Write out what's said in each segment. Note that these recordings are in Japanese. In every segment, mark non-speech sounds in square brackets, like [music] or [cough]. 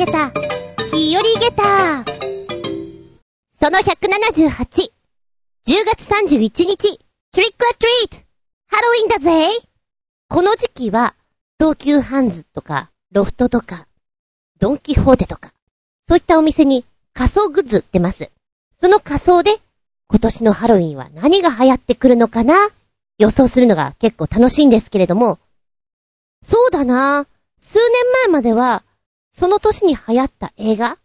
げた、日和げた。その178、10月31日、トリックアトリートハロウィンだぜ。この時期は、東急ハンズとか、ロフトとか、ドンキホーテとか、そういったお店に仮装グッズ売ってます。その仮装で、今年のハロウィンは何が流行ってくるのかな？予想するのが結構楽しいんですけれども、そうだな。数年前までは、その年に流行った映画？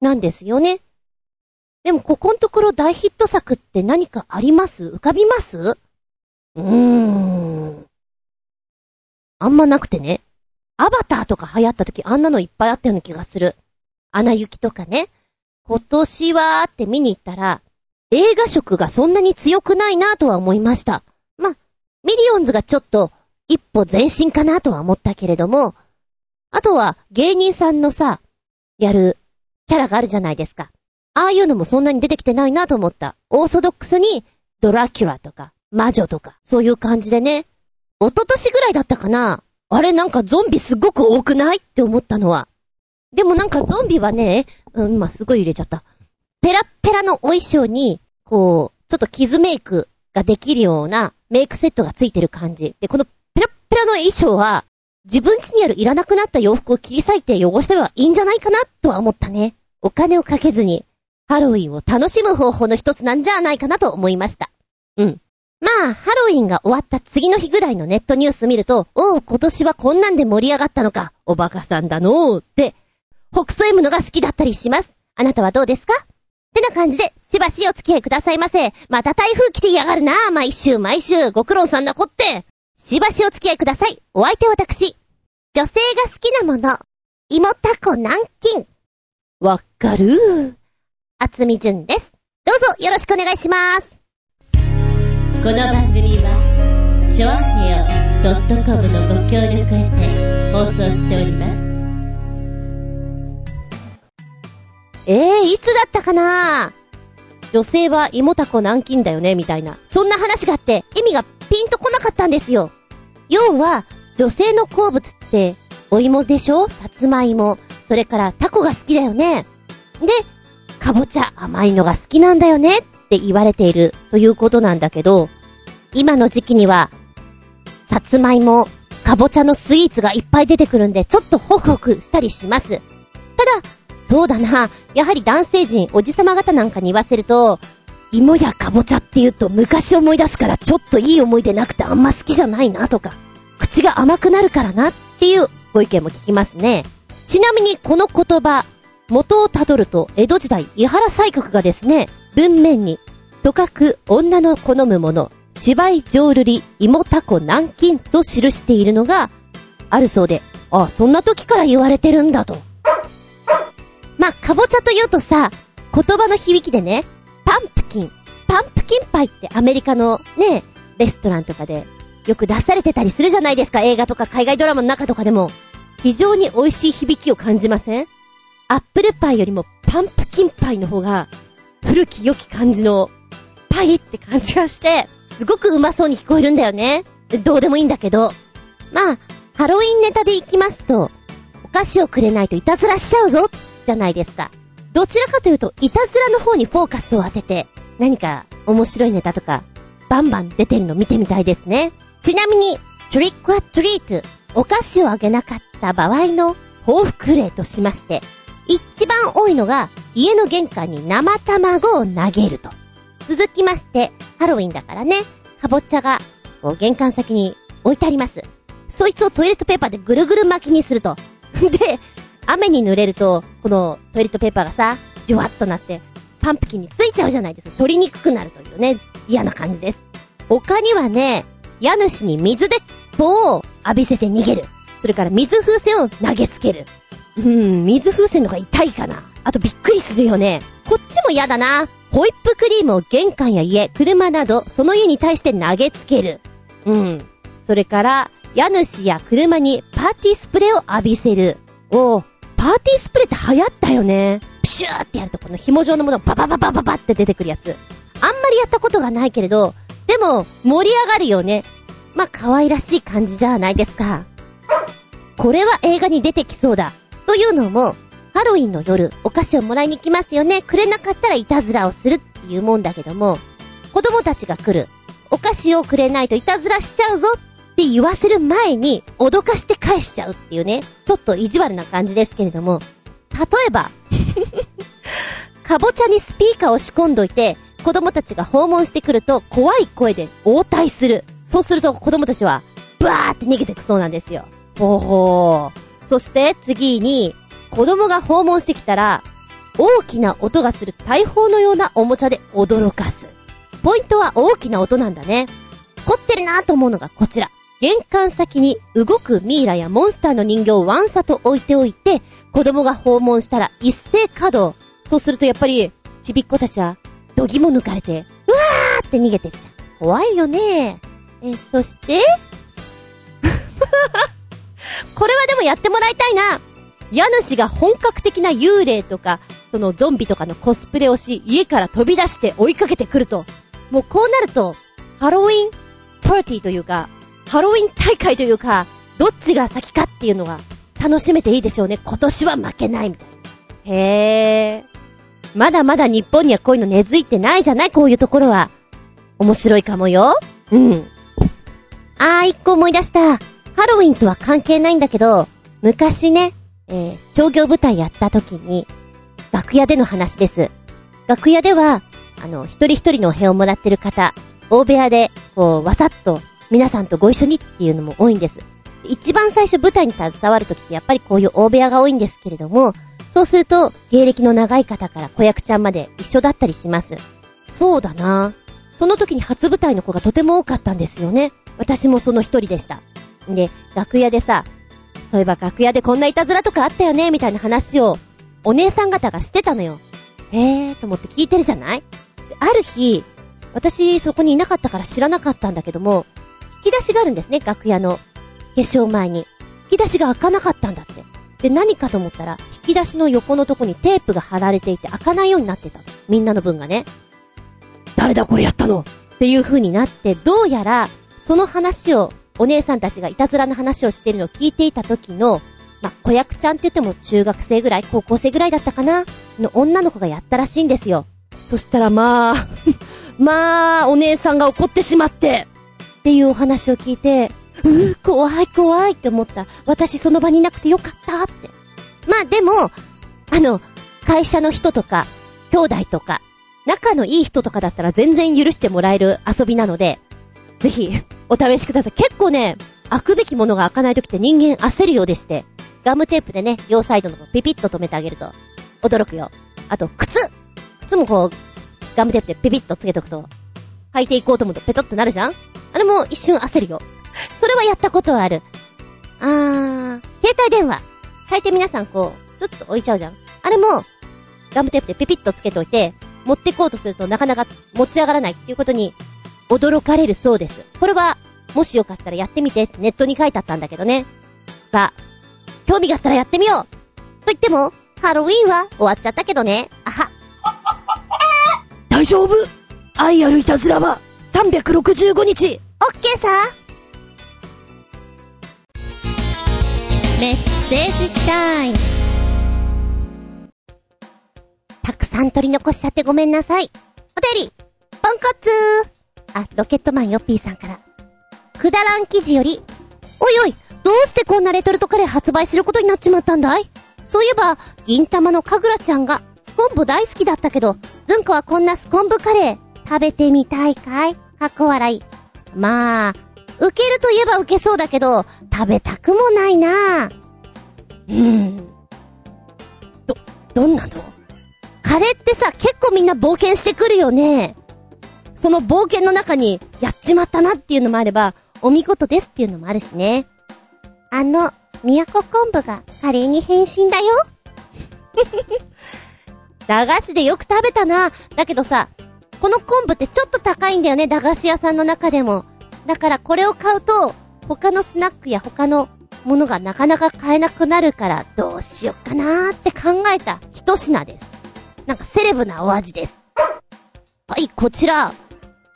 なんですよね。でもここのところ大ヒット作って何かあります？浮かびます？うーん。あんまなくてね。アバターとか流行った時あんなのいっぱいあったような気がする。アナ雪とかね。今年はーって見に行ったら、映画色がそんなに強くないなとは思いました。ま、ミニオンズがちょっと一歩前進かなとは思ったけれども、あとは芸人さんのさ、やるキャラがあるじゃないですか。ああいうのもそんなに出てきてないなと思った。オーソドックスにドラキュラとか魔女とか、そういう感じでね。一昨年ぐらいだったかなあれなんかゾンビすっごく多くないって思ったのは。でもなんかゾンビはね、うん、今すごい揺れちゃった。ペラッペラのお衣装に、こう、ちょっと傷メイクができるようなメイクセットがついてる感じ。で、このペラッペラの衣装は、自分家にあるいらなくなった洋服を切り裂いて汚してはいいんじゃないかなとは思ったね。お金をかけずに、ハロウィンを楽しむ方法の一つなんじゃないかなと思いました。うん。まあ、ハロウィンが終わった次の日ぐらいのネットニュース見ると、おう、今年はこんなんで盛り上がったのか、おバカさんだのーって、北斎むのが好きだったりします。あなたはどうですか？ってな感じで、しばしお付き合いくださいませ。また台風来てやがるな毎週毎週、ご苦労さんなこって。しばしお付き合いください。お相手は私。女性が好きなもの。芋タコ南京。わかるあつみじゅんです。どうぞよろしくお願いします。この番組は、ちょあへよ .com のご協力へて放送しております。ええー、いつだったかな？女性は芋タコ南京だよねみたいな。そんな話があって、意味がピンとこなかったんですよ。要は、女性の好物って、お芋でしょ？さつまいも。それからタコが好きだよね。で、かぼちゃ甘いのが好きなんだよね？って言われているということなんだけど、今の時期には、さつまいも、かぼちゃのスイーツがいっぱい出てくるんで、ちょっとホクホクしたりします。ただ、そうだな、やはり男性陣、おじさま方なんかに言わせると、芋やかぼちゃって言うと昔思い出すからちょっといい思い出なくてあんま好きじゃないなとか、口が甘くなるからなっていうご意見も聞きますね。ちなみにこの言葉、元をたどると江戸時代、伊原西国がですね、文面に、とかく女の好むもの、芝居浄瑠璃、芋タコ南京と記しているのがあるそうで、ああ、そんな時から言われてるんだと。まあ、かぼちゃというとさ、言葉の響きでね、パンプ、パンプキンパイってアメリカのね、レストランとかでよく出されてたりするじゃないですか、映画とか海外ドラマの中とかでも。非常に美味しい響きを感じません？アップルパイよりもパンプキンパイの方が古き良き感じのパイって感じがして、すごくうまそうに聞こえるんだよね。どうでもいいんだけど。まあ、ハロウィンネタでいきますと、お菓子をくれないといたずらしちゃうぞ、じゃないですか。どちらかというと、いたずらの方にフォーカスを当てて、何か面白いネタとか、バンバン出てるの見てみたいですね。ちなみに、トリックアトリート、お菓子をあげなかった場合の報復例としまして、一番多いのが、家の玄関に生卵を投げると。続きまして、ハロウィンだからね、かぼちゃが、こう、玄関先に置いてあります。そいつをトイレットペーパーでぐるぐる巻きにすると。[laughs] で、雨に濡れると、このトイレットペーパーがさ、じゅわっとなって、パンプキンについちゃうじゃないですか。取りにくくなるというね、嫌な感じです。他にはね、家主に水で棒を浴びせて逃げる。それから水風船を投げつける。うん、水風船のが痛いかな。あとびっくりするよね。こっちも嫌だな。ホイップクリームを玄関や家、車など、その家に対して投げつける。うん。それから、家主や車にパーティースプレーを浴びせる。おパーティースプレーって流行ったよね。プシューってやるとこの紐状のものがババババババって出てくるやつ。あんまりやったことがないけれど、でも、盛り上がるよね。まあ、可愛らしい感じじゃないですか。これは映画に出てきそうだ。というのも、ハロウィンの夜、お菓子をもらいに来ますよね。くれなかったらいたずらをするっていうもんだけども、子供たちが来る。お菓子をくれないといたずらしちゃうぞって言わせる前に、脅かして返しちゃうっていうね、ちょっと意地悪な感じですけれども、例えば、かぼちゃにスピーカーを仕込んどいて、子供たちが訪問してくると、怖い声で応対する。そうすると子供たちは、バーって逃げてくそうなんですよ。ほうほう。そして次に、子供が訪問してきたら、大きな音がする大砲のようなおもちゃで驚かす。ポイントは大きな音なんだね。凝ってるなと思うのがこちら。玄関先に動くミイラやモンスターの人形をワンサと置いておいて、子供が訪問したら一斉稼働。そうするとやっぱり、ちびっ子たちは、どぎも抜かれて、うわーって逃げてっちゃう。怖いよねえ、そして？[laughs] これはでもやってもらいたいな。家主が本格的な幽霊とか、そのゾンビとかのコスプレをし、家から飛び出して追いかけてくると。もうこうなると、ハロウィンパーティーというか、ハロウィン大会というか、どっちが先かっていうのが楽しめていいでしょうね。今年は負けないみたいな。へー。まだまだ日本にはこういうの根付いてないじゃない？こういうところは。面白いかもよ。うん。あー、一個思い出した。ハロウィンとは関係ないんだけど、昔ね、えー、商業舞台やった時に、楽屋での話です。楽屋では、あの、一人一人のお部屋をもらってる方、大部屋で、こう、わさっと、皆さんとご一緒にっていうのも多いんです。一番最初舞台に携わる時ってやっぱりこういう大部屋が多いんですけれども、そうすると、芸歴の長い方から子役ちゃんまで一緒だったりします。そうだなその時に初舞台の子がとても多かったんですよね。私もその一人でした。で、楽屋でさ、そういえば楽屋でこんないたずらとかあったよね、みたいな話を、お姉さん方がしてたのよ。へーと思って聞いてるじゃない？ある日、私そこにいなかったから知らなかったんだけども、き出しがあるんですね、楽屋の。化粧前に。引き出しが開かなかったんだって。で、何かと思ったら、引き出しの横のとこにテープが貼られていて開かないようになってた。みんなの分がね。誰だこれやったの？っていう風になって、どうやら、その話をお姉さんたちがいたずらの話をしてるのを聞いていた時の、ま子役ちゃんって言っても中学生ぐらい、高校生ぐらいだったかな？の女の子がやったらしいんですよ。そしたらまあ [laughs] まあ、お姉さんが怒ってしまって、っていうお話を聞いて、うー、怖い怖いって思った。私その場にいなくてよかったって。まあでも、あの、会社の人とか、兄弟とか、仲のいい人とかだったら全然許してもらえる遊びなので、ぜひ、お試しください。結構ね、開くべきものが開かない時って人間焦るようでして、ガムテープでね、両サイドのピピッと止めてあげると、驚くよ。あと、靴靴もこう、ガムテープでピピッとつけとくと、履いていこうと思うとペトってなるじゃん？あれも一瞬焦るよ。それはやったことはある。あー、携帯電話。大抵皆さんこう、スッと置いちゃうじゃん。あれも、ガムテープでピピッとつけといて、持ってこうとするとなかなか持ち上がらないっていうことに驚かれるそうです。これは、もしよかったらやってみてってネットに書いてあったんだけどね。さあ、興味があったらやってみようと言っても、ハロウィンは終わっちゃったけどね。あは。大丈夫愛あるいたずらは365日オッケーさメッセージタイム。たくさん取り残しちゃってごめんなさい。お便り、ポンコツーあ、ロケットマンヨッピーさんから。くだらん記事より、おいおい、どうしてこんなレトルトカレー発売することになっちまったんだい？そういえば、銀玉のかぐらちゃんが、スコンブ大好きだったけど、ずんこはこんなスコンブカレー、食べてみたいかい？かっこ笑い。まあ、受けるといえば受けそうだけど、食べたくもないなうん。ど、どんなの？カレーってさ、結構みんな冒険してくるよね。その冒険の中に、やっちまったなっていうのもあれば、お見事ですっていうのもあるしね。あの、宮古昆布がカレーに変身だよ。[laughs] 駄菓子でよく食べたな。だけどさ、この昆布ってちょっと高いんだよね、駄菓子屋さんの中でも。だからこれを買うと、他のスナックや他のものがなかなか買えなくなるから、どうしよっかなーって考えた一品です。なんかセレブなお味です。はい、こちら。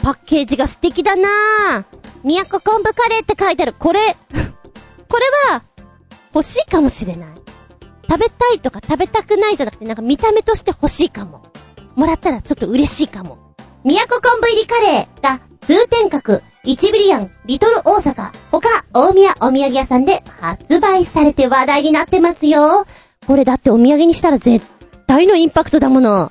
パッケージが素敵だなぁ。宮古昆布カレーって書いてある。これ、[laughs] これは、欲しいかもしれない。食べたいとか食べたくないじゃなくて、なんか見た目として欲しいかも。もらったらちょっと嬉しいかも。宮古昆布入りカレーが通天閣、1ビリアン、リトル大阪、他、大宮お土産屋さんで発売されて話題になってますよ。これだってお土産にしたら絶対のインパクトだもの。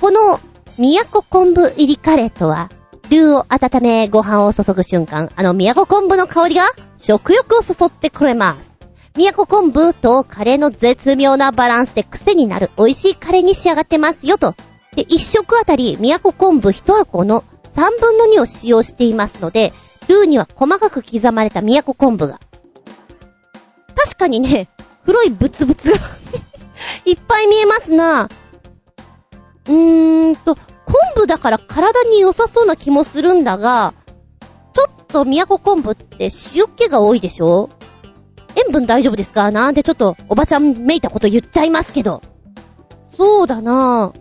この、宮古昆布入りカレーとは、ルーを温め、ご飯を注ぐ瞬間、あの宮古昆布の香りが食欲をそそってくれます。宮古昆布とカレーの絶妙なバランスで癖になる美味しいカレーに仕上がってますよと。で、一食あたり宮古昆布一箱の3分の2を使用していますので、ルーには細かく刻まれた宮古昆布が。確かにね、黒いブツブツが [laughs] いっぱい見えますな。うーんと、昆布だから体に良さそうな気もするんだが、ちょっと宮古昆布って塩気が多いでしょ？塩分大丈夫ですか？なんてちょっとおばちゃんめいたこと言っちゃいますけど。そうだな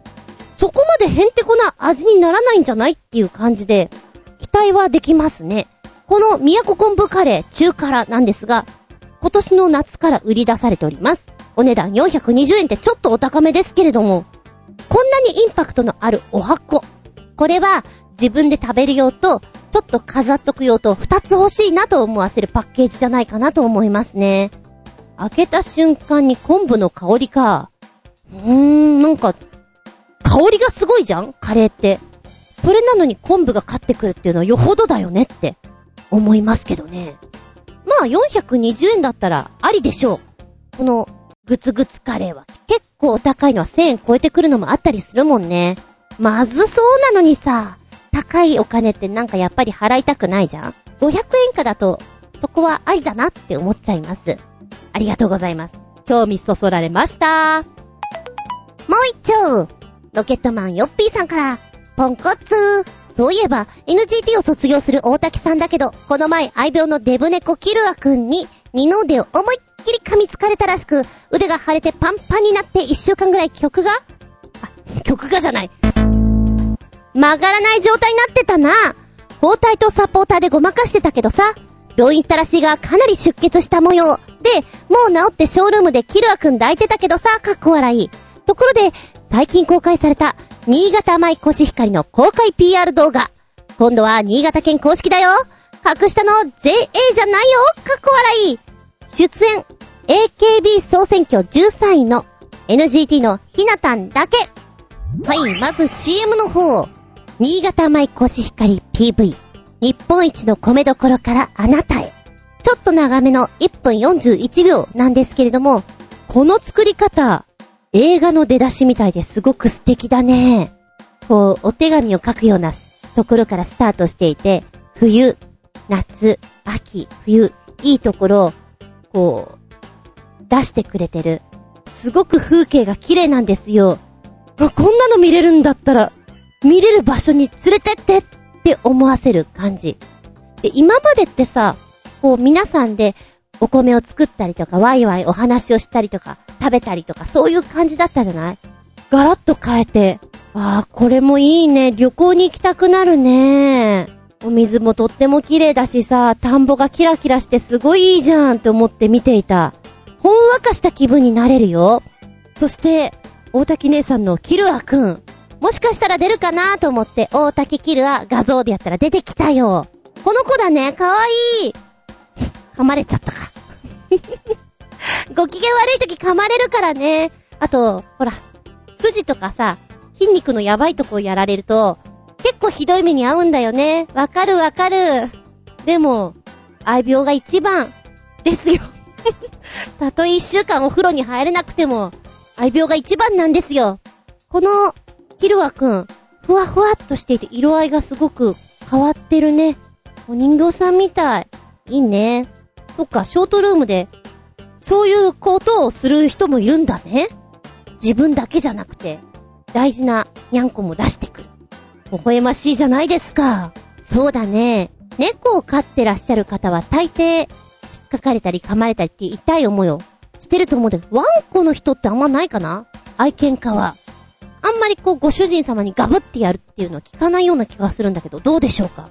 そこまでへんてこな味にならないんじゃないっていう感じで、期待はできますね。この宮古昆布カレー中辛なんですが、今年の夏から売り出されております。お値段420円ってちょっとお高めですけれども、こんなにインパクトのあるお箱。これは自分で食べる用と、ちょっと飾っとく用と二つ欲しいなと思わせるパッケージじゃないかなと思いますね。開けた瞬間に昆布の香りか。うーん、なんか、香りがすごいじゃん？カレーって。それなのに昆布が勝ってくるっていうのはよほどだよねって思いますけどね。まあ420円だったらありでしょう。このグツグツカレーは結構お高いのは1000円超えてくるのもあったりするもんね。まずそうなのにさ、高いお金ってなんかやっぱり払いたくないじゃん ?500 円以下だと、そこはありだなって思っちゃいます。ありがとうございます。興味そそられました。もう一丁ロケットマンヨッピーさんから、ポンコツーそういえば、NGT を卒業する大滝さんだけど、この前愛病のデブ猫キルアくんに、二の腕を思いっきり噛みつかれたらしく、腕が腫れてパンパンになって一週間ぐらい曲があ、曲がじゃない。曲がらない状態になってたな。包帯とサポーターでごまかしてたけどさ、病院たらしいがかなり出血した模様。で、もう治ってショールームでキルアくん抱いてたけどさ、かっこ笑い。ところで、最近公開された、新潟舞コシヒカリの公開 PR 動画。今度は新潟県公式だよ。隠したの JA じゃないよ。かっこ笑い。出演、AKB 総選挙13位の NGT のひなたんだけ。はい、まず CM の方。新潟舞コシヒカリ PV。日本一の米どころからあなたへ。ちょっと長めの1分41秒なんですけれども、この作り方、映画の出だしみたいですごく素敵だね。こう、お手紙を書くようなところからスタートしていて、冬、夏、秋、冬、いいところを、こう、出してくれてる。すごく風景が綺麗なんですよ。あ、こんなの見れるんだったら、見れる場所に連れてってって思わせる感じ。で、今までってさ、こう皆さんでお米を作ったりとか、ワイワイお話をしたりとか、食べたりとか、そういう感じだったじゃない？ガラッと変えて、ああ、これもいいね。旅行に行きたくなるね。お水もとっても綺麗だしさ、田んぼがキラキラしてすごいいいじゃんって思って見ていた。ほんわかした気分になれるよ。そして、大滝姉さんのキルアくん。もしかしたら出るかなと思って、大滝キルア画像でやったら出てきたよ。この子だね、かわいい。噛まれちゃったか。ご機嫌悪い時噛まれるからね。あと、ほら、筋とかさ、筋肉のやばいとこやられると、結構ひどい目に遭うんだよね。わかるわかる。でも、愛病が一番、ですよ。[laughs] たとえ一週間お風呂に入れなくても、愛病が一番なんですよ。この、ヒルワくん、ふわふわっとしていて色合いがすごく変わってるね。お人形さんみたい。いいね。そっか、ショートルームで、そういうことをする人もいるんだね。自分だけじゃなくて、大事なにゃんこも出してくる。微笑ましいじゃないですか。そうだね。猫を飼ってらっしゃる方は大抵、引っかかれたり噛まれたりって痛い思いをしてると思うんで、ワンコの人ってあんまないかな？愛犬家は。あんまりこう、ご主人様にガブってやるっていうのは聞かないような気がするんだけど、どうでしょうか？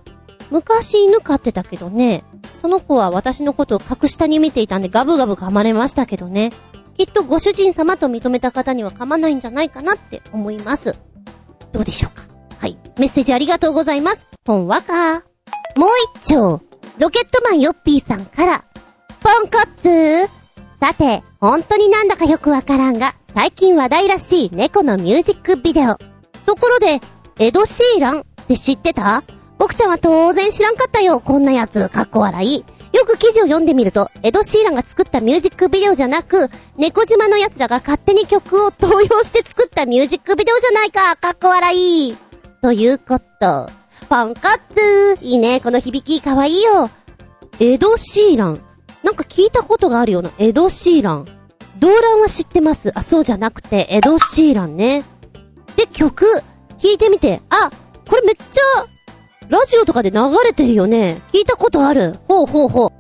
昔犬飼ってたけどね、その子は私のことを格下に見ていたんでガブガブ噛まれましたけどね。きっとご主人様と認めた方には構わないんじゃないかなって思います。どうでしょうか？はい。メッセージありがとうございます。ほんわか。もう一丁。ロケットマンヨッピーさんから。ポンコッツー。さて、本当になんだかよくわからんが、最近話題らしい猫のミュージックビデオ。ところで、エド・シーランって知ってた？僕ちゃんは当然知らんかったよ、こんなやつ、かっこ笑い。よく記事を読んでみると、エド・シーランが作ったミュージックビデオじゃなく、猫島の奴らが勝手に曲を投用して作ったミュージックビデオじゃないか、かっこ笑い。ということ。ポンコッツー。いいね、この響きかわいいよ。エド・シーラン。なんか聞いたことがあるような、エド・シーラン。動乱は知ってます。あ、そうじゃなくて、エド・シーランね。で、曲、聞いてみて。あ、これめっちゃ、ラジオとかで流れてるよね。聞いたことある。ほうほうほう。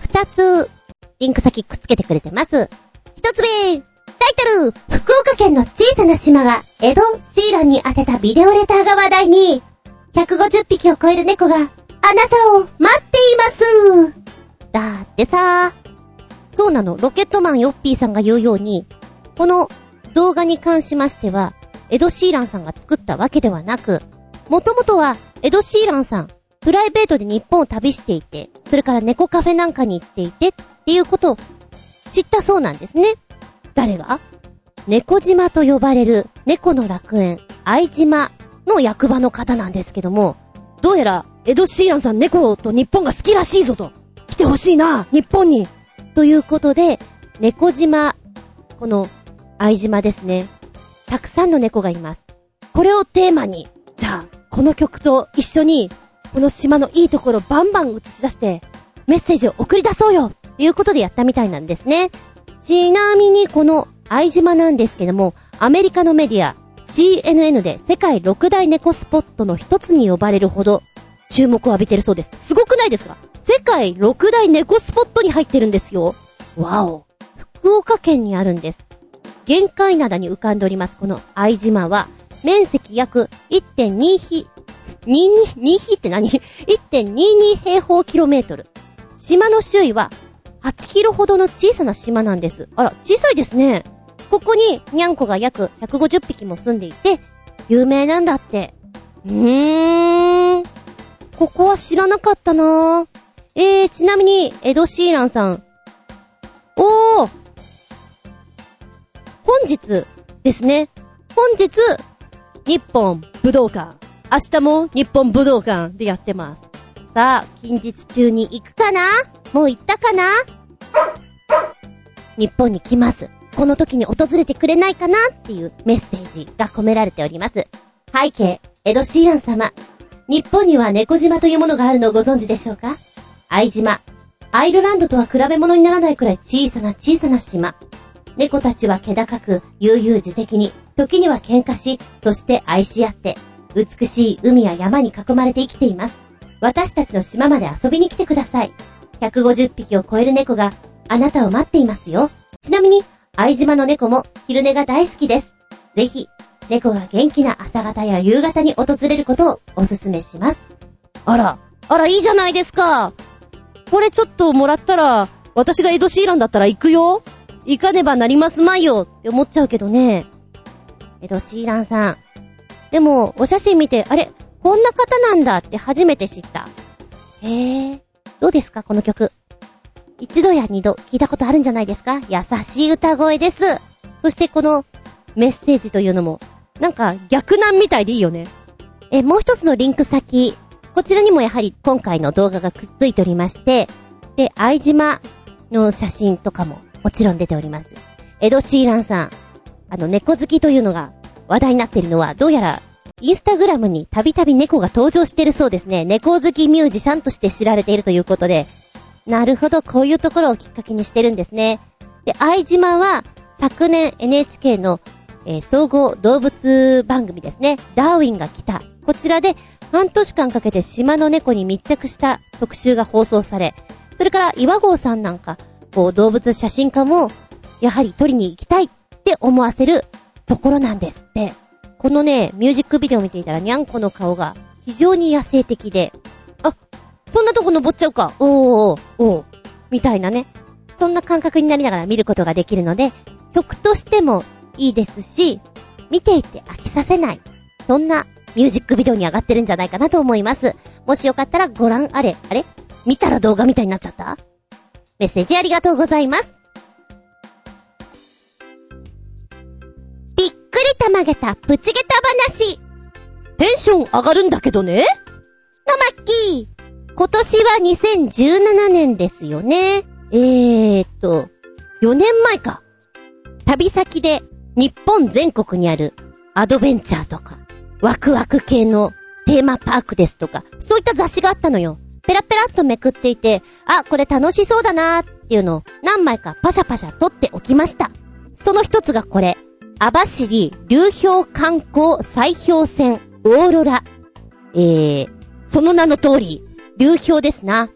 二つ、リンク先くっつけてくれてます。一つ目、タイトル、福岡県の小さな島が、エド・シーランに宛てたビデオレターが話題に、150匹を超える猫が、あなたを待っていますだってさ、そうなの、ロケットマンヨッピーさんが言うように、この動画に関しましては、エド・シーランさんが作ったわけではなく、もともとは、エド・シーランさん、プライベートで日本を旅していて、それから猫カフェなんかに行っていて、っていうことを知ったそうなんですね。誰が？猫島と呼ばれる猫の楽園、愛島の役場の方なんですけども、どうやら、エド・シーランさん猫と日本が好きらしいぞと。来てほしいな、日本に。ということで、猫島、この愛島ですね。たくさんの猫がいます。これをテーマに、じゃあ、この曲と一緒に、この島のいいところバンバン映し出して、メッセージを送り出そうよということでやったみたいなんですね。ちなみにこの愛島なんですけども、アメリカのメディア CNN で世界6大猫スポットの一つに呼ばれるほど注目を浴びてるそうです。すごくないですか？世界6大猫スポットに入ってるんですよ。わお。福岡県にあるんです。限界灘に浮かんでおりますこの愛島は、面積約1.2ひ、22、2ひって何 ?1.22 平方キロメートル。島の周囲は8キロほどの小さな島なんです。あら、小さいですね。ここに、にゃんこが約150匹も住んでいて、有名なんだって。うーん。ここは知らなかったなぁえー、ちなみに、エド・シーランさん。おー本日ですね。本日、日本武道館。明日も日本武道館でやってます。さあ、近日中に行くかな？もう行ったかな？日本に来ます。この時に訪れてくれないかな？っていうメッセージが込められております。背景、エド・シーラン様。日本には猫島というものがあるのをご存知でしょうか？愛島。アイルランドとは比べ物にならないくらい小さな小さな島。猫たちは気高く、悠々自適に、時には喧嘩し、そして愛し合って、美しい海や山に囲まれて生きています。私たちの島まで遊びに来てください。150匹を超える猫があなたを待っていますよ。ちなみに、愛島の猫も昼寝が大好きです。ぜひ、猫が元気な朝方や夕方に訪れることをお勧めします。あら、あら、いいじゃないですか。これちょっともらったら、私がエド・シーランだったら行くよ。行かねばなりますまいよって思っちゃうけどね。エド・シーランさん。でも、お写真見て、あれ、こんな方なんだって初めて知った。へえ、どうですかこの曲。一度や二度聞いたことあるんじゃないですか？優しい歌声です。そしてこのメッセージというのも、なんか逆難みたいでいいよね。え、もう一つのリンク先、こちらにもやはり今回の動画がくっついておりまして、で、愛島の写真とかももちろん出ております。エド・シーランさん、あの猫好きというのが話題になっているのは、どうやら、インスタグラムにたびたび猫が登場しているそうですね。猫好きミュージシャンとして知られているということで、なるほど、こういうところをきっかけにしてるんですね。で、愛島は、昨年 NHK の、えー総合動物番組ですね。ダーウィンが来た。こちらで、半年間かけて島の猫に密着した特集が放送され、それから岩合さんなんか、こう動物写真家も、やはり撮りに行きたいって思わせるところなんですって。このね、ミュージックビデオ見ていたら、にゃんこの顔が非常に野生的で、あ、そんなとこ登っちゃうか。おーおーおーみたいなね。そんな感覚になりながら見ることができるので、曲としてもいいですし、見ていて飽きさせない。そんなミュージックビデオに上がってるんじゃないかなと思います。もしよかったらご覧あれ。あれ？見たら動画みたいになっちゃった？メッセージありがとうございます。びっくりたまげたプチゲタ話。テンション上がるんだけどね。のまっきー。今年は2017年ですよね。えーっと、4年前か。旅先で日本全国にあるアドベンチャーとか、ワクワク系のテーマパークですとか、そういった雑誌があったのよ。ペラペラっとめくっていて、あ、これ楽しそうだなーっていうのを何枚かパシャパシャ撮っておきました。その一つがこれ。網走流氷観光砕氷船オーロラ。えー、その名の通り、流氷ですな。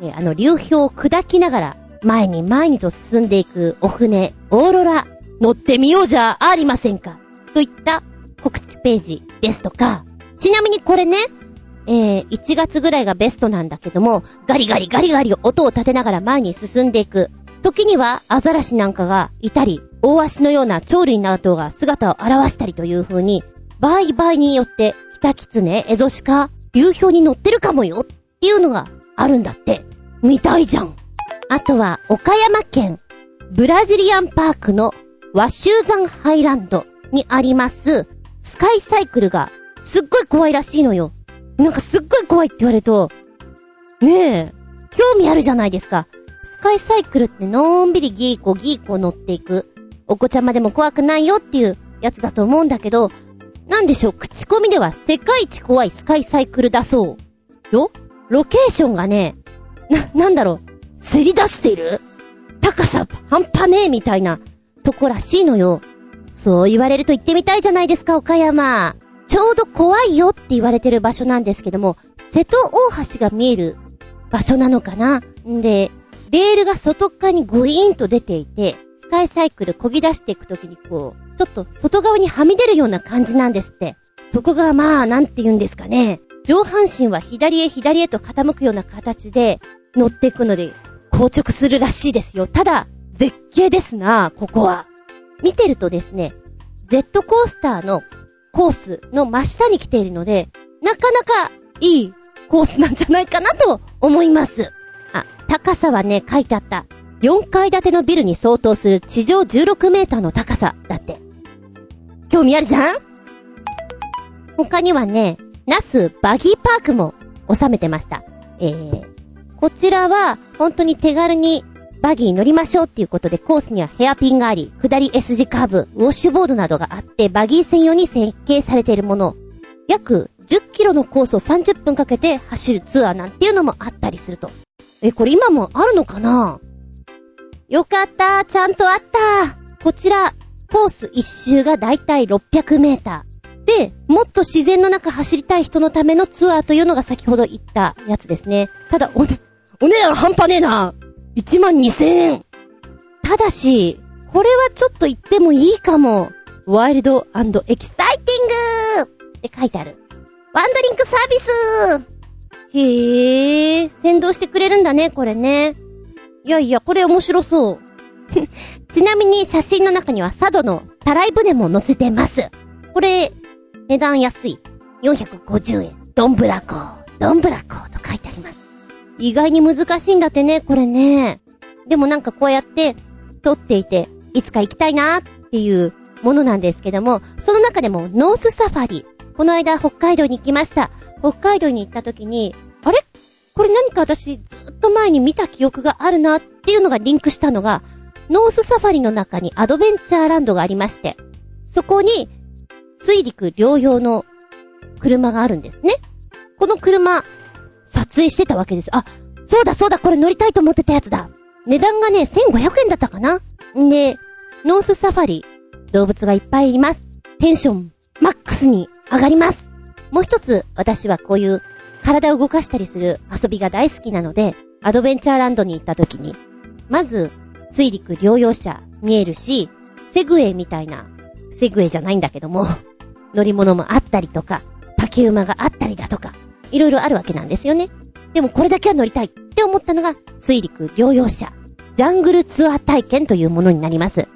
えー、あの流氷を砕きながら、前に前にと進んでいくお船、オーロラ、乗ってみようじゃありませんか。といった告知ページですとか、ちなみにこれね、えー、1月ぐらいがベストなんだけども、ガリガリガリガリ音を立てながら前に進んでいく。時にはアザラシなんかがいたり、大足のような鳥類などが姿を現したりという風に、場合場合によって、キタキツネ、エゾシカ、流氷に乗ってるかもよっていうのがあるんだって。見たいじゃん。あとは、岡山県、ブラジリアンパークの和州山ハイランドにあります、スカイサイクルが、すっごい怖いらしいのよ。なんかすっごい怖いって言われると、ねえ、興味あるじゃないですか。スカイサイクルってのんびりギーコギーコ乗っていく。お子ちゃまでも怖くないよっていうやつだと思うんだけど、なんでしょう、口コミでは世界一怖いスカイサイクルだそう。よロケーションがね、な、なんだろう、せり出している？高さ半端ねえみたいなとこらしいのよ。そう言われると行ってみたいじゃないですか、岡山。ちょうど怖いよって言われてる場所なんですけども、瀬戸大橋が見える場所なのかな？んで、レールが外側にグイーンと出ていて、スカイサイクル漕ぎ出していくときにこう、ちょっと外側にはみ出るような感じなんですって。そこがまあ、なんて言うんですかね。上半身は左へ左へと傾くような形で乗っていくので、硬直するらしいですよ。ただ、絶景ですな、ここは。見てるとですね、ジェットコースターのコースの真下に来ているので、なかなかいいコースなんじゃないかなと思います。あ、高さはね、書いてあった。4階建てのビルに相当する地上16メーターの高さだって。興味あるじゃん？他にはね、ナスバギーパークも収めてました。えー、こちらは本当に手軽にバギー乗りましょうっていうことでコースにはヘアピンがあり、下り S 字カーブ、ウォッシュボードなどがあって、バギー専用に設計されているもの。約10キロのコースを30分かけて走るツアーなんていうのもあったりすると。え、これ今もあるのかな？よかったちゃんとあったこちら、コース一周がだいたい600メーター。で、もっと自然の中走りたい人のためのツアーというのが先ほど言ったやつですね。ただ、お、お値段半端ねえな1万2000円。ただし、これはちょっと言ってもいいかも。ワイルドエキサイティングって書いてある。ワンドリンクサービスへえ、先導してくれるんだね、これね。いやいや、これ面白そう。[laughs] ちなみに写真の中には佐渡のたらい船も載せてます。これ、値段安い。450円。ドンブラコー、ドンブラコーと書いてあります。意外に難しいんだってね、これね。でもなんかこうやって、撮っていて、いつか行きたいなっていうものなんですけども、その中でもノースサファリ。この間北海道に行きました。北海道に行った時に、あれ？これ何か私ずっと前に見た記憶があるなっていうのがリンクしたのが、ノースサファリの中にアドベンチャーランドがありまして、そこに水陸両用の車があるんですね。この車、撮影してたわけです。あ、そうだそうだ、これ乗りたいと思ってたやつだ。値段がね、1500円だったかなんで、ノースサファリ、動物がいっぱいいます。テンション、マックスに上がります。もう一つ、私はこういう体を動かしたりする遊びが大好きなので、アドベンチャーランドに行った時に、まず、水陸両用車見えるし、セグウェイみたいな、セグウェイじゃないんだけども、乗り物もあったりとか、竹馬があったりだとか、いろいろあるわけなんですよね。でもこれだけは乗りたいって思ったのが、水陸両用車。ジャングルツアー体験というものになります。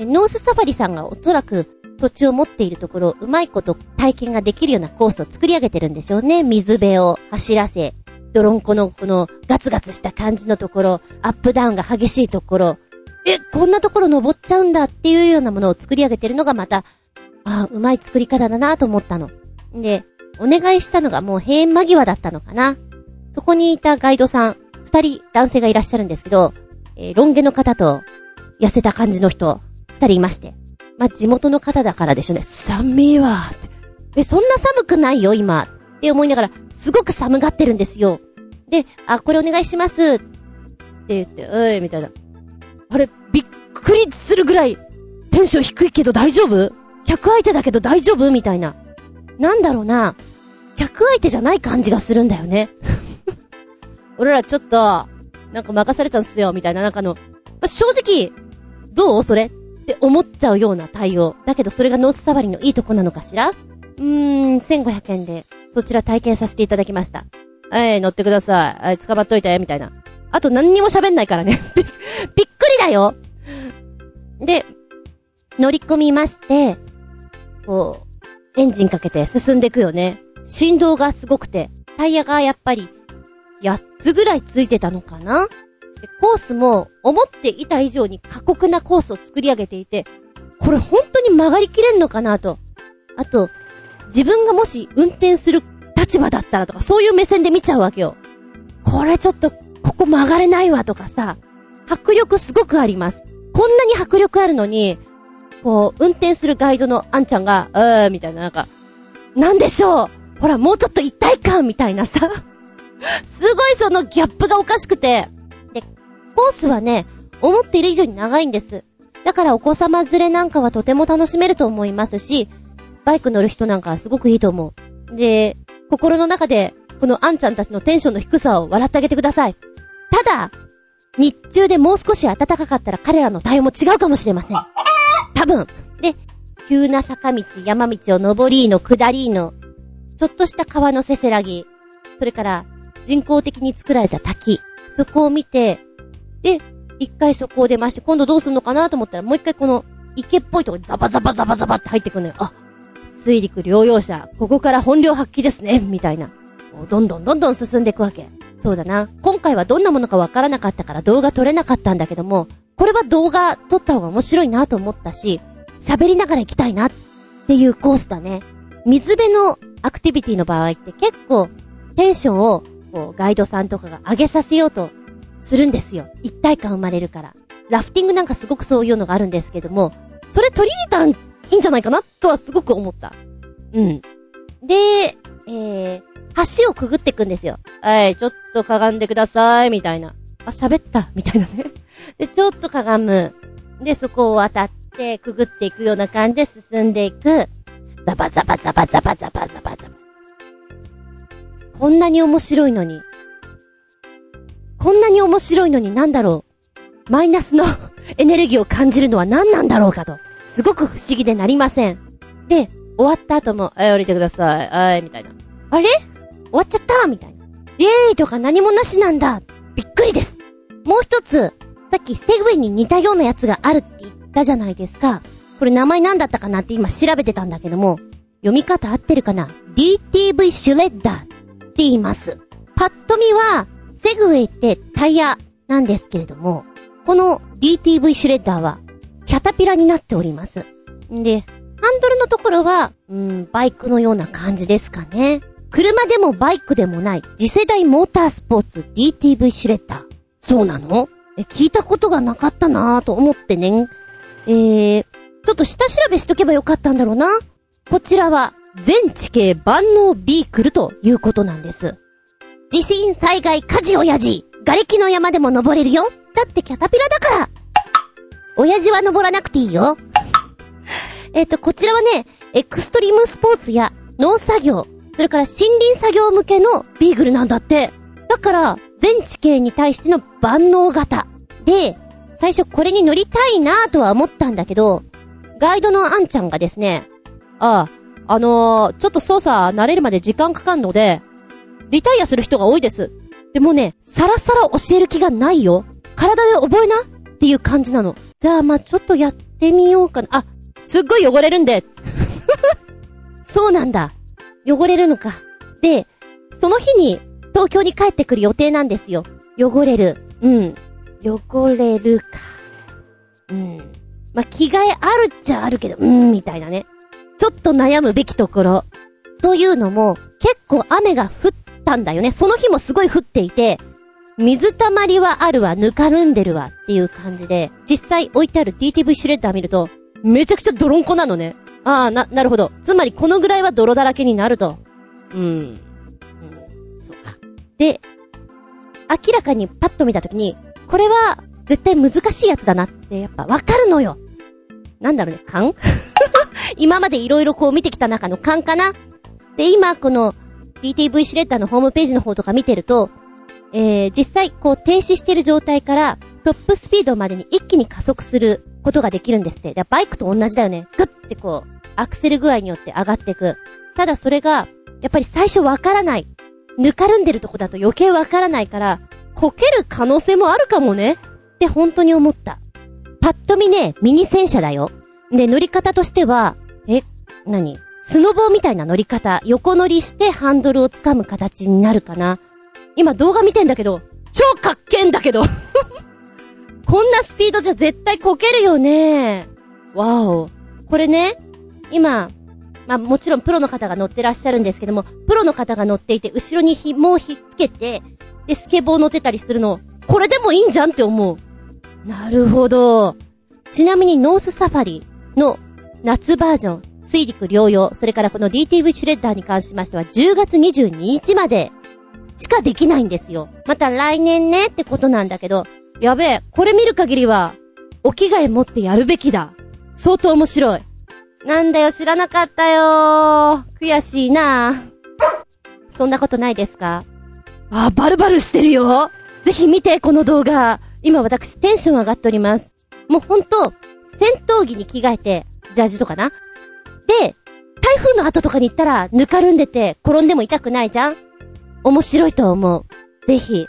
ノースサファリさんがおそらく土地を持っているところ、うまいこと体験ができるようなコースを作り上げてるんでしょうね。水辺を走らせ、泥んこのこのガツガツした感じのところ、アップダウンが激しいところ、え、こんなところ登っちゃうんだっていうようなものを作り上げてるのがまた、ああ、うまい作り方だなと思ったの。で、お願いしたのがもう閉園間際だったのかな。そこにいたガイドさん、二人男性がいらっしゃるんですけど、えーロン毛の方と、痩せた感じの人、二人いまして。まあ、地元の方だからでしょうね。寒いわって。え、そんな寒くないよ、今。って思いながら、すごく寒がってるんですよ。で、あ、これお願いします。って言って、おい、みたいな。あれ、びっくりするぐらい、テンション低いけど大丈夫？客相手だけど大丈夫？みたいな。なんだろうな。客相手じゃない感じがするんだよね。[laughs] 俺らちょっと、なんか任されたんすよ、みたいな、なんかの、まあ正直、どう？それ？って思っちゃうような対応。だけどそれがノースサファリのいいとこなのかしら？うーん、1500円で、そちら体験させていただきました。はい、乗ってください。はい、捕まっといて、みたいな。あと何にも喋んないからね。[laughs] びっくりだよで、乗り込みまして、こう、エンジンかけて進んでいくよね。振動がすごくて、タイヤがやっぱり、8つぐらいついてたのかな？でコースも、思っていた以上に過酷なコースを作り上げていて、これ本当に曲がりきれんのかなと。あと、自分がもし運転する立場だったらとか、そういう目線で見ちゃうわけよ。これちょっと、ここ曲がれないわとかさ、迫力すごくあります。こんなに迫力あるのに、こう、運転するガイドのあんちゃんが、うーみたいな、なんか、なんでしょう？ほら、もうちょっと一体感みたいなさ。[laughs] すごいそのギャップがおかしくて。で、コースはね、思っている以上に長いんです。だからお子様連れなんかはとても楽しめると思いますし、バイク乗る人なんかはすごくいいと思う。で、心の中で、このあんちゃんたちのテンションの低さを笑ってあげてください。ただ、日中でもう少し暖かかったら彼らの対応も違うかもしれません。多分。で、急な坂道、山道を登りの下りの、ちょっとした川のせせらぎ、それから人工的に作られた滝、そこを見て、で、一回そこを出まして、今度どうすんのかなと思ったら、もう一回この池っぽいとこにザバザバザバザバって入ってくるのよ。あ、水陸両用車、ここから本領発揮ですね、みたいな。どんどんどんどん進んでいくわけ。そうだな。今回はどんなものかわからなかったから動画撮れなかったんだけども、これは動画撮った方が面白いなと思ったし、喋りながら行きたいなっていうコースだね。水辺のアクティビティの場合って結構テンションをこうガイドさんとかが上げさせようとするんですよ。一体感生まれるから。ラフティングなんかすごくそういうのがあるんですけども、それ取り入れたらいいんじゃないかなとはすごく思った。うん。で、えー、橋をくぐっていくんですよ。はい、ちょっとかがんでください、みたいな。あ、喋った、みたいなね。で、ちょっとかがむ。で、そこを渡って、くぐっていくような感じで進んでいく。ザバザバザバザバザバザバザバ。こんなに面白いのに。こんなに面白いのになんだろう。マイナスの [laughs] エネルギーを感じるのは何なんだろうかと。すごく不思議でなりません。で、終わった後も、はい、降りてください。はい、みたいな。あれ？終わっちゃった？みたいな。イエーイとか何もなしなんだ。びっくりです。もう一つ、さっきセグウェイに似たようなやつがあるって言ったじゃないですか。これ名前なんだったかなって今調べてたんだけども、読み方合ってるかな ?DTV シュレッダーって言います。パッと見は、セグウェイってタイヤなんですけれども、この DTV シュレッダーは、キャタピラになっております。んで、ハンドルのところは、うん、バイクのような感じですかね。車でもバイクでもない、次世代モータースポーツ DTV シュレッダー。そうなの？え、聞いたことがなかったなぁと思ってね。えー、ちょっと下調べしとけばよかったんだろうな。こちらは、全地形万能ビークルということなんです。地震、災害、火事、親父。瓦礫の山でも登れるよ。だってキャタピラだから。親父は登らなくていいよ。えっと、こちらはね、エクストリームスポーツや農作業、それから森林作業向けのビーグルなんだって。だから、全地形に対しての万能型。で、最初これに乗りたいなぁとは思ったんだけど、ガイドのあんちゃんがですね、ああ、あのー、ちょっと操作慣れるまで時間かかんので、リタイアする人が多いです。でもね、さらさら教える気がないよ。体で覚えなっていう感じなの。じゃあ、まあちょっとやってみようかな。あ、すっごい汚れるんで。[laughs] そうなんだ。汚れるのか。で、その日に東京に帰ってくる予定なんですよ。汚れる。うん。汚れるか。うん。まあ、着替えあるっちゃあるけど、うん、みたいなね。ちょっと悩むべきところ。というのも、結構雨が降ったんだよね。その日もすごい降っていて、水たまりはあるわ、ぬかるんでるわっていう感じで、実際置いてある DTV シュレッダー見ると、めちゃくちゃ泥んこなのね。ああ、な、なるほど。つまりこのぐらいは泥だらけになると。うん。で、明らかにパッと見たときに、これは絶対難しいやつだなってやっぱわかるのよ。なんだろうね、勘？[laughs] 今までいろいろこう見てきた中の勘かな？で、今この DTV シレッダーのホームページの方とか見てると、えー、実際、こう、停止してる状態から、トップスピードまでに一気に加速することができるんですって。バイクと同じだよね。グッてこう、アクセル具合によって上がっていく。ただそれが、やっぱり最初わからない。ぬかるんでるとこだと余計わからないから、こける可能性もあるかもね。って本当に思った。パッと見ね、ミニ戦車だよ。で、乗り方としては、え、何？スノボーみたいな乗り方、横乗りしてハンドルを掴む形になるかな。今動画見てんだけど、超かっけんだけど [laughs] こんなスピードじゃ絶対こけるよね。わお。これね、今、まあもちろんプロの方が乗ってらっしゃるんですけども、プロの方が乗っていて、後ろに紐を引っつけて、で、スケボー乗ってたりするの、これでもいいんじゃんって思う。なるほど。ちなみにノースサファリの夏バージョン、水陸両用、それからこの DTV シュレッダーに関しましては10月22日までしかできないんですよ。また来年ねってことなんだけど、やべえ、これ見る限りは、お着替え持ってやるべきだ。相当面白い。なんだよ、知らなかったよ悔しいなそんなことないですか？あ、バルバルしてるよぜひ見て、この動画。今私テンション上がっております。もうほんと、戦闘着に着替えて、ジャージとかな。で、台風の後とかに行ったら、ぬかるんでて、転んでも痛くないじゃん面白いと思う。ぜひ、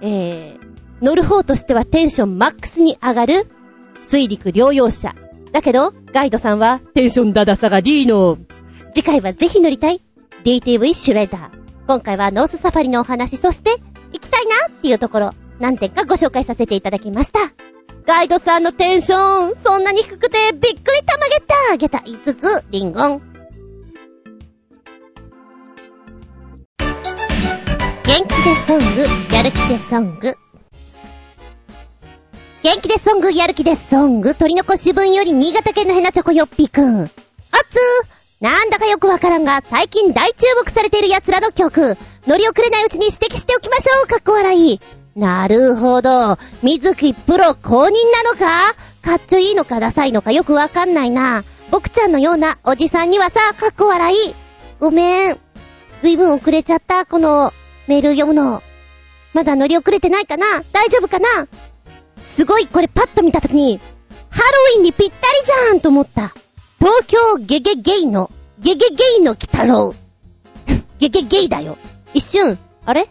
えー、乗る方としてはテンションマックスに上がる、水陸両用車。だけど、ガイドさんは、テンションダダさがリーノ。次回はぜひ乗りたい DTV シュレッダー。今回はノースサファリのお話、そして、行きたいなっていうところ、何点かご紹介させていただきました。ガイドさんのテンション、そんなに低くてびっくりたまげたげた5つ、リンゴン。元気でソング、やる気でソング。元気でソング、やる気でソング、鳥の子し分より新潟県のヘナチョコよっぴくん。あつーなんだかよくわからんが、最近大注目されている奴らの曲。乗り遅れないうちに指摘しておきましょうかっこ笑い。なるほど。水木プロ公認なのか？かっちょいいのかダサいのかよくわかんないな。僕ちゃんのようなおじさんにはさ、かっこ笑い。ごめん。ずいぶん遅れちゃった、このメール読むの。まだ乗り遅れてないかな？大丈夫かな？すごい、これパッと見たときに、ハロウィンにぴったりじゃんと思った。東京ゲゲゲイの、ゲゲゲイの鬼太郎。[laughs] ゲゲゲイだよ。一瞬、あれ？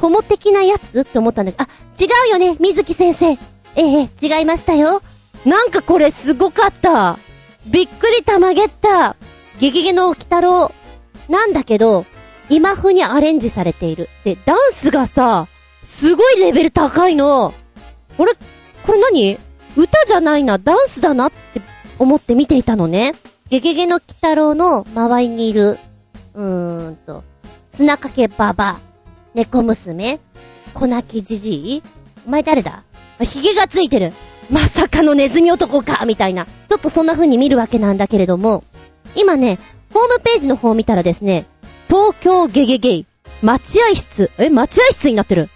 ホモ的なやつ？って思ったんだけど、あ、違うよね、水木先生。ええ、違いましたよ。なんかこれすごかった。びっくりたまげった。ゲゲゲの鬼太郎。なんだけど、今風にアレンジされている。で、ダンスがさ、すごいレベル高いの。あれこれ何？歌じゃないな、ダンスだなって思って見ていたのね。ゲゲゲの鬼太郎の周りにいる、うーんと、砂かけばば、猫娘、小泣きじじいお前誰だ？ヒゲがついてる。まさかのネズミ男かみたいな。ちょっとそんな風に見るわけなんだけれども、今ね、ホームページの方を見たらですね、東京ゲゲゲイ、待合室、え、待合室になってる。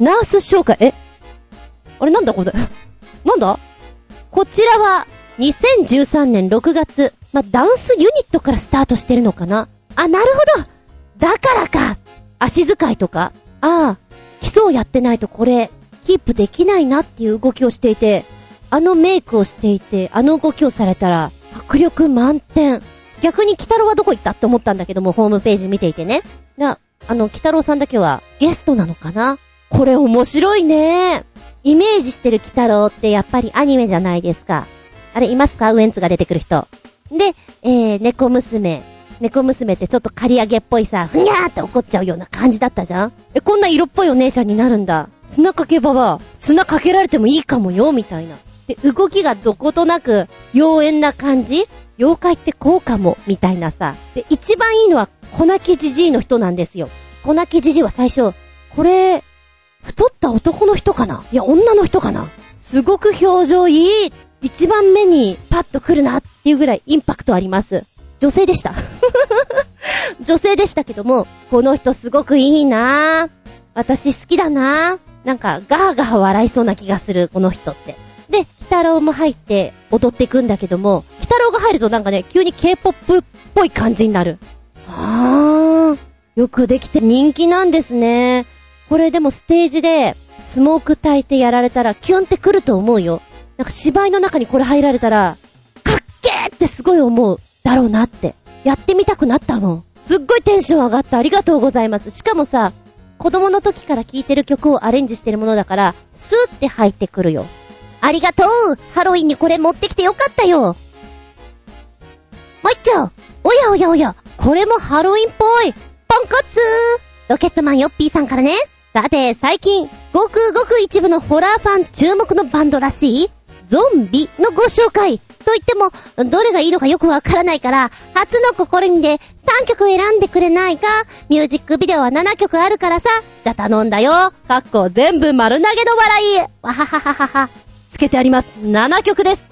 ナース紹介、え、あれなんだこれ？[laughs] なんだ？こちらは、2013年6月、まあダンスユニットからスタートしてるのかな？あ、なるほどだからか足使いとか、ああ、基礎をやってないとこれ、キープできないなっていう動きをしていて、あのメイクをしていて、あの動きをされたら、迫力満点。逆に、北郎はどこ行ったって思ったんだけども、ホームページ見ていてね。な、あの、北郎さんだけは、ゲストなのかな？これ面白いね。イメージしてる鬼太郎ってやっぱりアニメじゃないですか。あれ、いますか？ウエンツが出てくる人。で、えー、猫娘。猫娘ってちょっと刈り上げっぽいさ、ふにゃーって怒っちゃうような感じだったじゃんえ、こんな色っぽいお姉ちゃんになるんだ。砂かけばは、砂かけられてもいいかもよ、みたいな。で、動きがどことなく、妖艶な感じ妖怪ってこうかも、みたいなさ。で、一番いいのは、粉木じじいの人なんですよ。粉木じじいは最初、これ、太った男の人かな？いや、女の人かな？すごく表情いい。一番目にパッと来るなっていうぐらいインパクトあります。女性でした。[laughs] 女性でしたけども、この人すごくいいな私好きだななんか、ガーガー笑いそうな気がする、この人って。で、鬼太郎も入って踊っていくんだけども、鬼太郎が入るとなんかね、急に K-POP っぽい感じになる。はあ、よくできて人気なんですね。これでもステージで、スモーク焚いてやられたら、キュンってくると思うよ。なんか芝居の中にこれ入られたら、かっけーってすごい思う。だろうなって。やってみたくなったもん。すっごいテンション上がった。ありがとうございます。しかもさ、子供の時から聴いてる曲をアレンジしてるものだから、スーって入ってくるよ。ありがとうハロウィンにこれ持ってきてよかったよもう一丁おやおやおやこれもハロウィンっぽいポンコツロケットマンヨッピーさんからね。さて、最近、ごくごく一部のホラーファン注目のバンドらしい、ゾンビのご紹介。と言っても、どれがいいのかよくわからないから、初の試みで3曲選んでくれないかミュージックビデオは7曲あるからさ。じゃ頼んだよ。かっこ全部丸投げの笑い。わははははは。つけてあります。7曲です。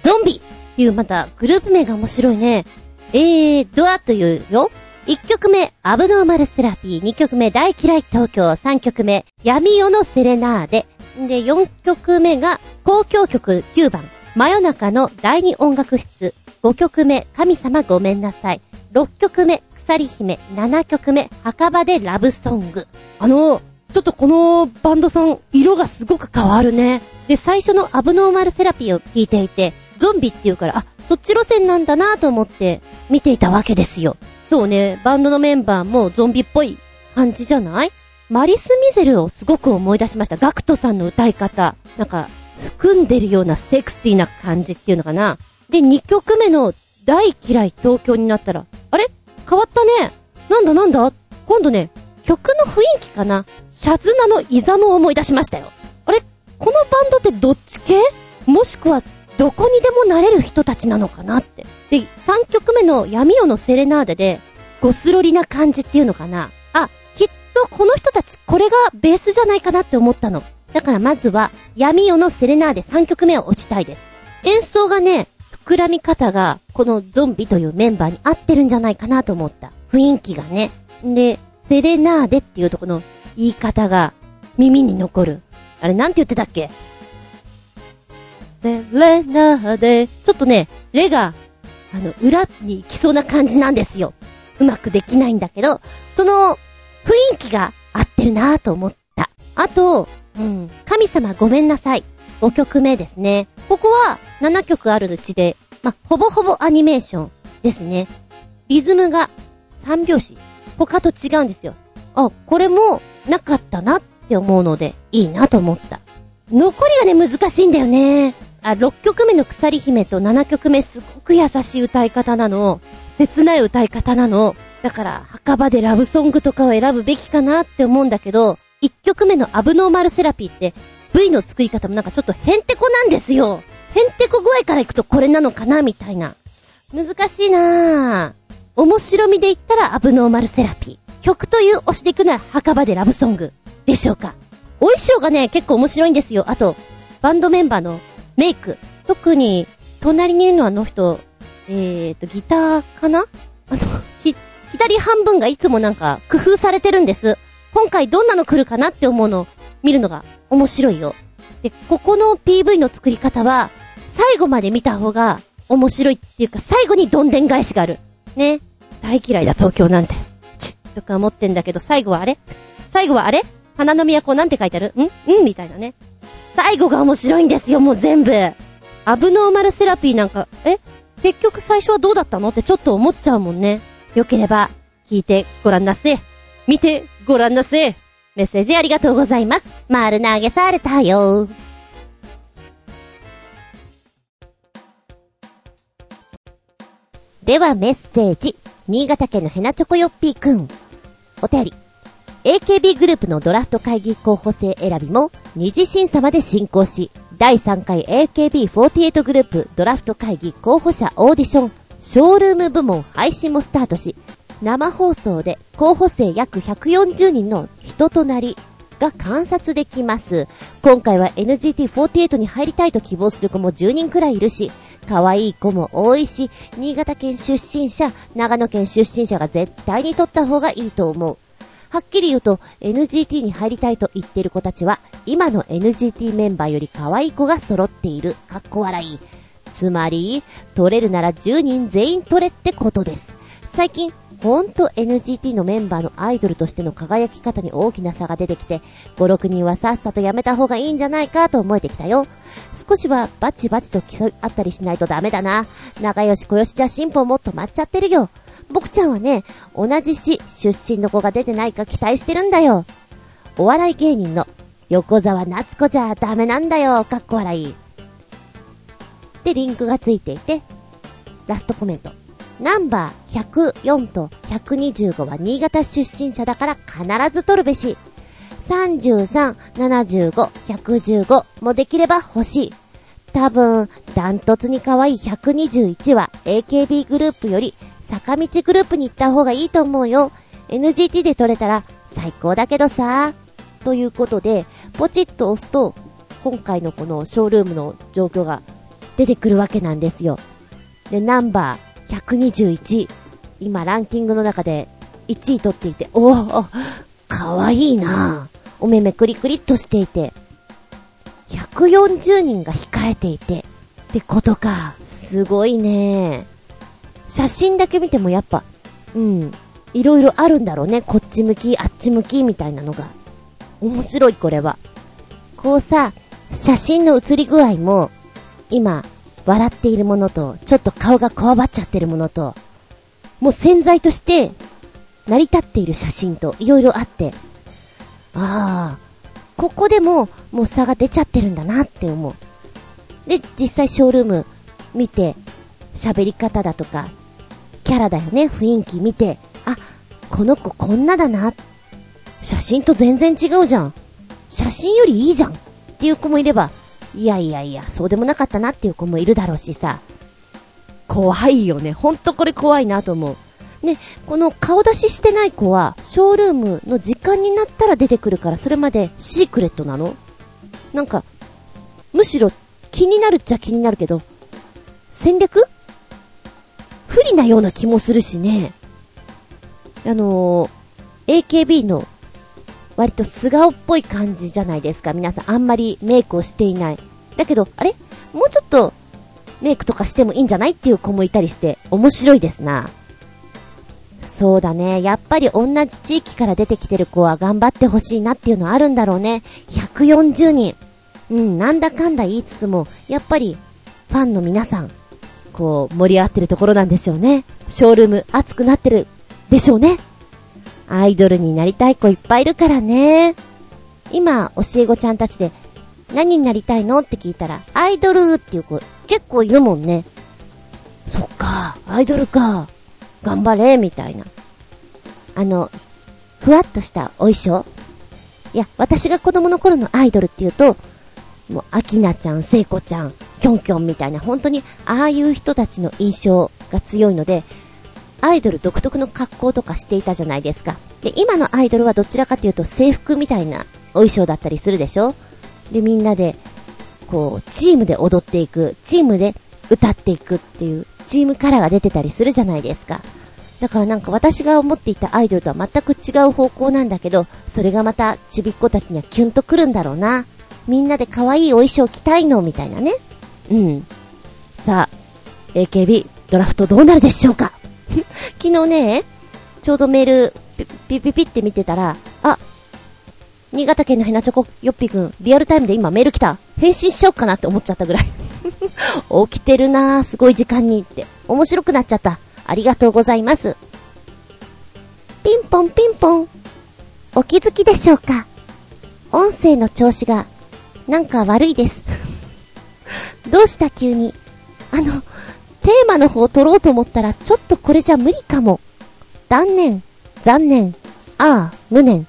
ゾンビっていうまたグループ名が面白いね。えー、ドアというよ？1曲目、アブノーマルセラピー。2曲目、大嫌い東京。3曲目、闇夜のセレナーデ。で、4曲目が、公共曲9番、真夜中の第二音楽室。5曲目、神様ごめんなさい。6曲目、鎖姫。7曲目、墓場でラブソング。あの、ちょっとこのバンドさん、色がすごく変わるね。で、最初のアブノーマルセラピーを聞いていて、ゾンビっていうから、あ、そっち路線なんだなと思って見ていたわけですよ。そうね、バンドのメンバーもゾンビっぽい感じじゃない？マリス・ミゼルをすごく思い出しました。ガクトさんの歌い方。なんか、含んでるようなセクシーな感じっていうのかな。で、2曲目の大嫌い東京になったら、あれ？変わったね。なんだなんだ？今度ね、曲の雰囲気かなシャズナのイザムを思い出しましたよ。あれ？このバンドってどっち系？もしくは、どこにでもなれる人たちなのかなって。で、3曲目の闇夜のセレナーデで、ゴスロリな感じっていうのかなあ、きっとこの人たち、これがベースじゃないかなって思ったの。だからまずは、闇夜のセレナーデ3曲目を押したいです。演奏がね、膨らみ方が、このゾンビというメンバーに合ってるんじゃないかなと思った。雰囲気がね。で、セレナーデっていうとこの言い方が耳に残る。あれなんて言ってたっけ？セレナーデ。ちょっとね、レが、あの、裏に行きそうな感じなんですよ。うまくできないんだけど、その、雰囲気が合ってるなぁと思った。あと、うん、神様ごめんなさい。5曲目ですね。ここは7曲あるうちで、ま、ほぼほぼアニメーションですね。リズムが3拍子。他と違うんですよ。あ、これもなかったなって思うので、いいなと思った。残りがね、難しいんだよね。あ、6曲目の鎖姫と7曲目すごく優しい歌い方なの。切ない歌い方なの。だから、墓場でラブソングとかを選ぶべきかなって思うんだけど、1曲目のアブノーマルセラピーって、V の作り方もなんかちょっとヘンテコなんですよ。ヘンテコ具合から行くとこれなのかなみたいな。難しいなぁ。面白みで言ったらアブノーマルセラピー。曲という推しでいくなら墓場でラブソング。でしょうか。お衣装がね、結構面白いんですよ。あと、バンドメンバーのメイク。特に、隣にいるのはあの人、えーと、ギターかな？あの、[laughs] ひ、左半分がいつもなんか工夫されてるんです。今回どんなの来るかなって思うのを見るのが面白いよ。で、ここの PV の作り方は、最後まで見た方が面白いっていうか、最後にどんでん返しがある。ね。大嫌いだ東京なんて。ち、とか思ってんだけど、最後はあれ？最後はあれ？花の都なんて書いてある？ん？ん？みたいなね。最後が面白いんですよ、もう全部。アブノーマルセラピーなんか、え？結局最初はどうだったの？ってちょっと思っちゃうもんね。よければ、聞いてごらんなせ。見てごらんなせ。メッセージありがとうございます。丸投げされたよ。ではメッセージ。新潟県のヘナチョコヨッピーくん。お便り。AKB グループのドラフト会議候補生選びも二次審査まで進行し、第3回 AKB48 グループドラフト会議候補者オーディション、ショールーム部門配信もスタートし、生放送で候補生約140人の人となりが観察できます。今回は NGT48 に入りたいと希望する子も10人くらいいるし、可愛い子も多いし、新潟県出身者、長野県出身者が絶対に取った方がいいと思う。はっきり言うと NGT に入りたいと言ってる子たちは、今の NGT メンバーより可愛い子が揃っている。かっこ笑い。つまり、取れるなら10人全員取れってことです。最近、ほんと NGT のメンバーのアイドルとしての輝き方に大きな差が出てきて、5、6人はさっさとやめた方がいいんじゃないかと思えてきたよ。少しはバチバチと競い合ったりしないとダメだな。仲良し小良しじゃ進歩も止まっちゃってるよ。僕ちゃんはね、同じ市出身の子が出てないか期待してるんだよ。お笑い芸人の横沢夏子じゃダメなんだよ。かっこ笑い。で、リンクがついていて、ラストコメント。ナンバー104と125は新潟出身者だから必ず取るべし。33、75、115もできれば欲しい。多分、ダントツに可愛い121は AKB グループより坂道グループに行った方がいいと思うよ。NGT で取れたら最高だけどさ。ということで、ポチッと押すと、今回のこのショールームの状況が出てくるわけなんですよ。で、ナンバー121。今ランキングの中で1位取っていて、おお、かわいいなお目目クリクリっとしていて、140人が控えていて、ってことか。すごいね写真だけ見てもやっぱ、うん、いろいろあるんだろうね。こっち向き、あっち向き、みたいなのが。面白い、これは。こうさ、写真の写り具合も、今、笑っているものと、ちょっと顔がこわばっちゃってるものと、もう潜在として、成り立っている写真と、いろいろあって、ああ、ここでも、もう差が出ちゃってるんだなって思う。で、実際ショールーム見て、喋り方だとか、キャラだよね、雰囲気見て、あ、この子こんなだな。写真と全然違うじゃん。写真よりいいじゃん。っていう子もいれば、いやいやいや、そうでもなかったなっていう子もいるだろうしさ。怖いよね。ほんとこれ怖いなと思う。で、この顔出ししてない子は、ショールームの時間になったら出てくるから、それまでシークレットなの？なんか、むしろ気になるっちゃ気になるけど、戦略？不利なような気もするしね。あのー、AKB の割と素顔っぽい感じじゃないですか。皆さんあんまりメイクをしていない。だけど、あれ？もうちょっとメイクとかしてもいいんじゃないっていう子もいたりして面白いですな。そうだね。やっぱり同じ地域から出てきてる子は頑張ってほしいなっていうのはあるんだろうね。140人。うん、なんだかんだ言いつつも、やっぱりファンの皆さん、こう盛り上がってるところなんでしょうね。ショールーム熱くなってるでしょうね。アイドルになりたい子いっぱいいるからね。今、教え子ちゃんたちで、何になりたいのって聞いたら、アイドルっていう子結構いるもんね。そっか、アイドルか。頑張れ、みたいな。あの、ふわっとしたお衣装いや、私が子供の頃のアイドルっていうと、もう、アキナちゃん、セイコちゃん、キョンキョンみたいな、本当に、ああいう人たちの印象が強いので、アイドル独特の格好とかしていたじゃないですか。で、今のアイドルはどちらかというと制服みたいなお衣装だったりするでしょ？で、みんなで、こう、チームで踊っていく、チームで歌っていくっていう、チームカラーが出てたりするじゃないですか。だからなんか私が思っていたアイドルとは全く違う方向なんだけど、それがまたちびっ子たちにはキュンとくるんだろうな。みんなで可愛いお衣装着たいのみたいなね。うん。さあ、AKB ドラフトどうなるでしょうか？[laughs] 昨日ね、ちょうどメール、ピピピって見てたら、あ、新潟県のヘナチョコよっぴくん、リアルタイムで今メール来た。返信しちゃおうかなって思っちゃったぐらい [laughs] 起きてるなぁ、すごい時間にって。面白くなっちゃった。ありがとうございます。ピンポンピンポン。お気づきでしょうか？音声の調子が、なんか悪いです。[laughs] どうした急に？あの、テーマの方を取ろうと思ったら、ちょっとこれじゃ無理かも。断念、残念、ああ、無念。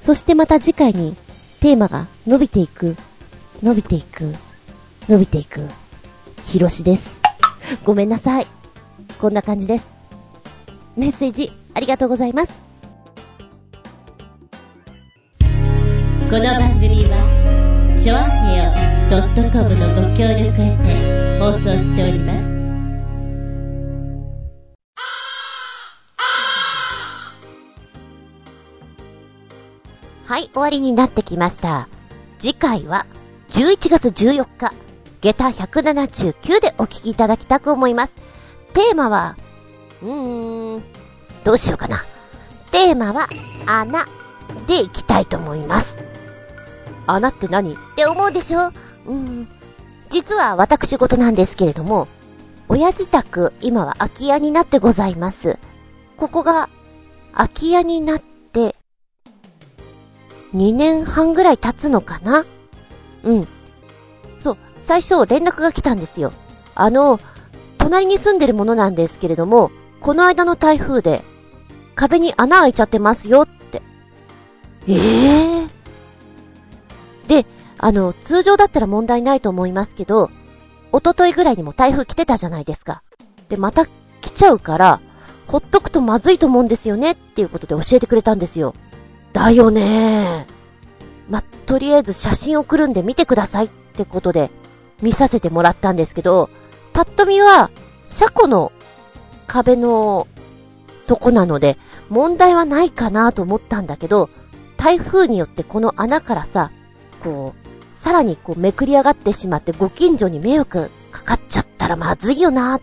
そしてまた次回に、テーマが伸びていく、伸びていく、伸びていく。ひろしです。ごめんなさい。こんな感じです。メッセージ、ありがとうございます。この番組チョアヘオ .com のご協力へて放送しておりますはい、終わりになってきました。次回は、11月14日、下駄179でお聞きいただきたく思います。テーマは、うーん、どうしようかな。テーマは、穴でいきたいと思います。穴って何？って思うでしょ？うん。実は私事なんですけれども、親自宅、今は空き家になってございます。ここが、空き家になって、2年半ぐらい経つのかな？うん。そう、最初連絡が来たんですよ。あの、隣に住んでるものなんですけれども、この間の台風で、壁に穴開いちゃってますよって。ええで、あの、通常だったら問題ないと思いますけど、一昨日ぐらいにも台風来てたじゃないですか。で、また来ちゃうから、ほっとくとまずいと思うんですよねっていうことで教えてくれたんですよ。だよねま、とりあえず写真送るんで見てくださいってことで見させてもらったんですけど、パッと見は、車庫の壁のとこなので問題はないかなと思ったんだけど、台風によってこの穴からさ、こう、さらにこうめくり上がってしまってご近所に迷惑かかっちゃったらまずいよな。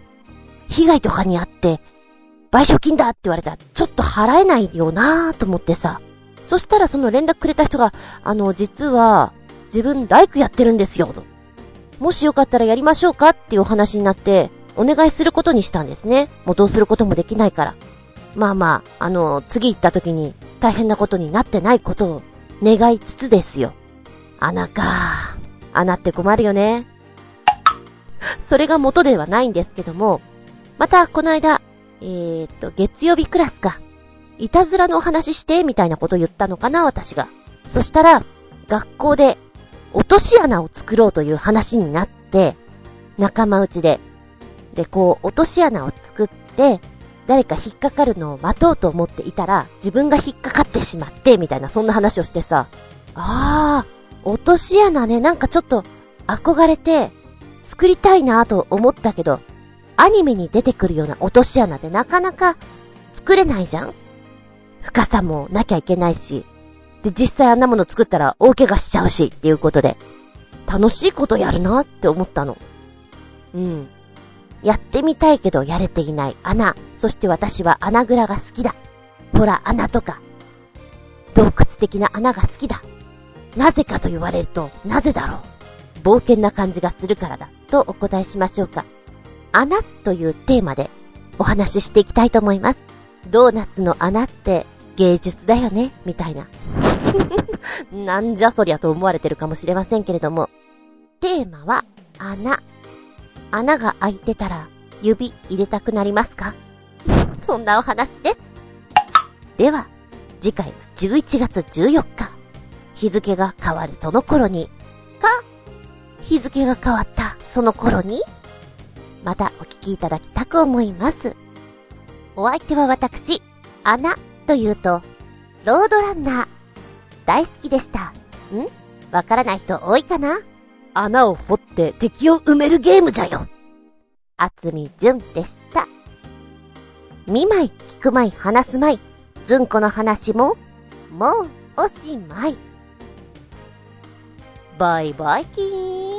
被害とかにあって、賠償金だって言われたらちょっと払えないよなと思ってさ。そしたらその連絡くれた人が、あの、実は、自分大工やってるんですよ、と。もしよかったらやりましょうかっていうお話になって、お願いすることにしたんですね。もうどうすることもできないから。まあまあ、あの、次行った時に大変なことになってないことを願いつつですよ。穴か。穴って困るよね。それが元ではないんですけども、またこの間、えー、っと、月曜日クラスか。いたずらのお話して、みたいなこと言ったのかな、私が。そしたら、学校で、落とし穴を作ろうという話になって、仲間内で。で、こう、落とし穴を作って、誰か引っかかるのを待とうと思っていたら、自分が引っかかってしまって、みたいな、そんな話をしてさ、あー、落とし穴ね、なんかちょっと、憧れて、作りたいなと思ったけど、アニメに出てくるような落とし穴でなかなか作れないじゃん深さもなきゃいけないし。で、実際あんなもの作ったら大怪我しちゃうしっていうことで、楽しいことやるなって思ったの。うん。やってみたいけどやれていない穴。そして私は穴蔵が好きだ。ほら、穴とか。洞窟的な穴が好きだ。なぜかと言われると、なぜだろう。冒険な感じがするからだ。とお答えしましょうか。穴というテーマでお話ししていきたいと思います。ドーナツの穴って芸術だよねみたいな。[laughs] なんじゃそりゃと思われてるかもしれませんけれども。テーマは穴。穴が開いてたら指入れたくなりますか？そんなお話です。では、次回は11月14日。日付が変わるその頃に、か、日付が変わったその頃に、またお聞きいただきたく思います。お相手は私、穴というと、ロードランナー。大好きでした。ん？わからない人多いかな？穴を掘って敵を埋めるゲームじゃよ。あつみじゅんでした。見まい、聞くまい、話すまい。ずんこの話も、もう、おしまい。バイバイキーン。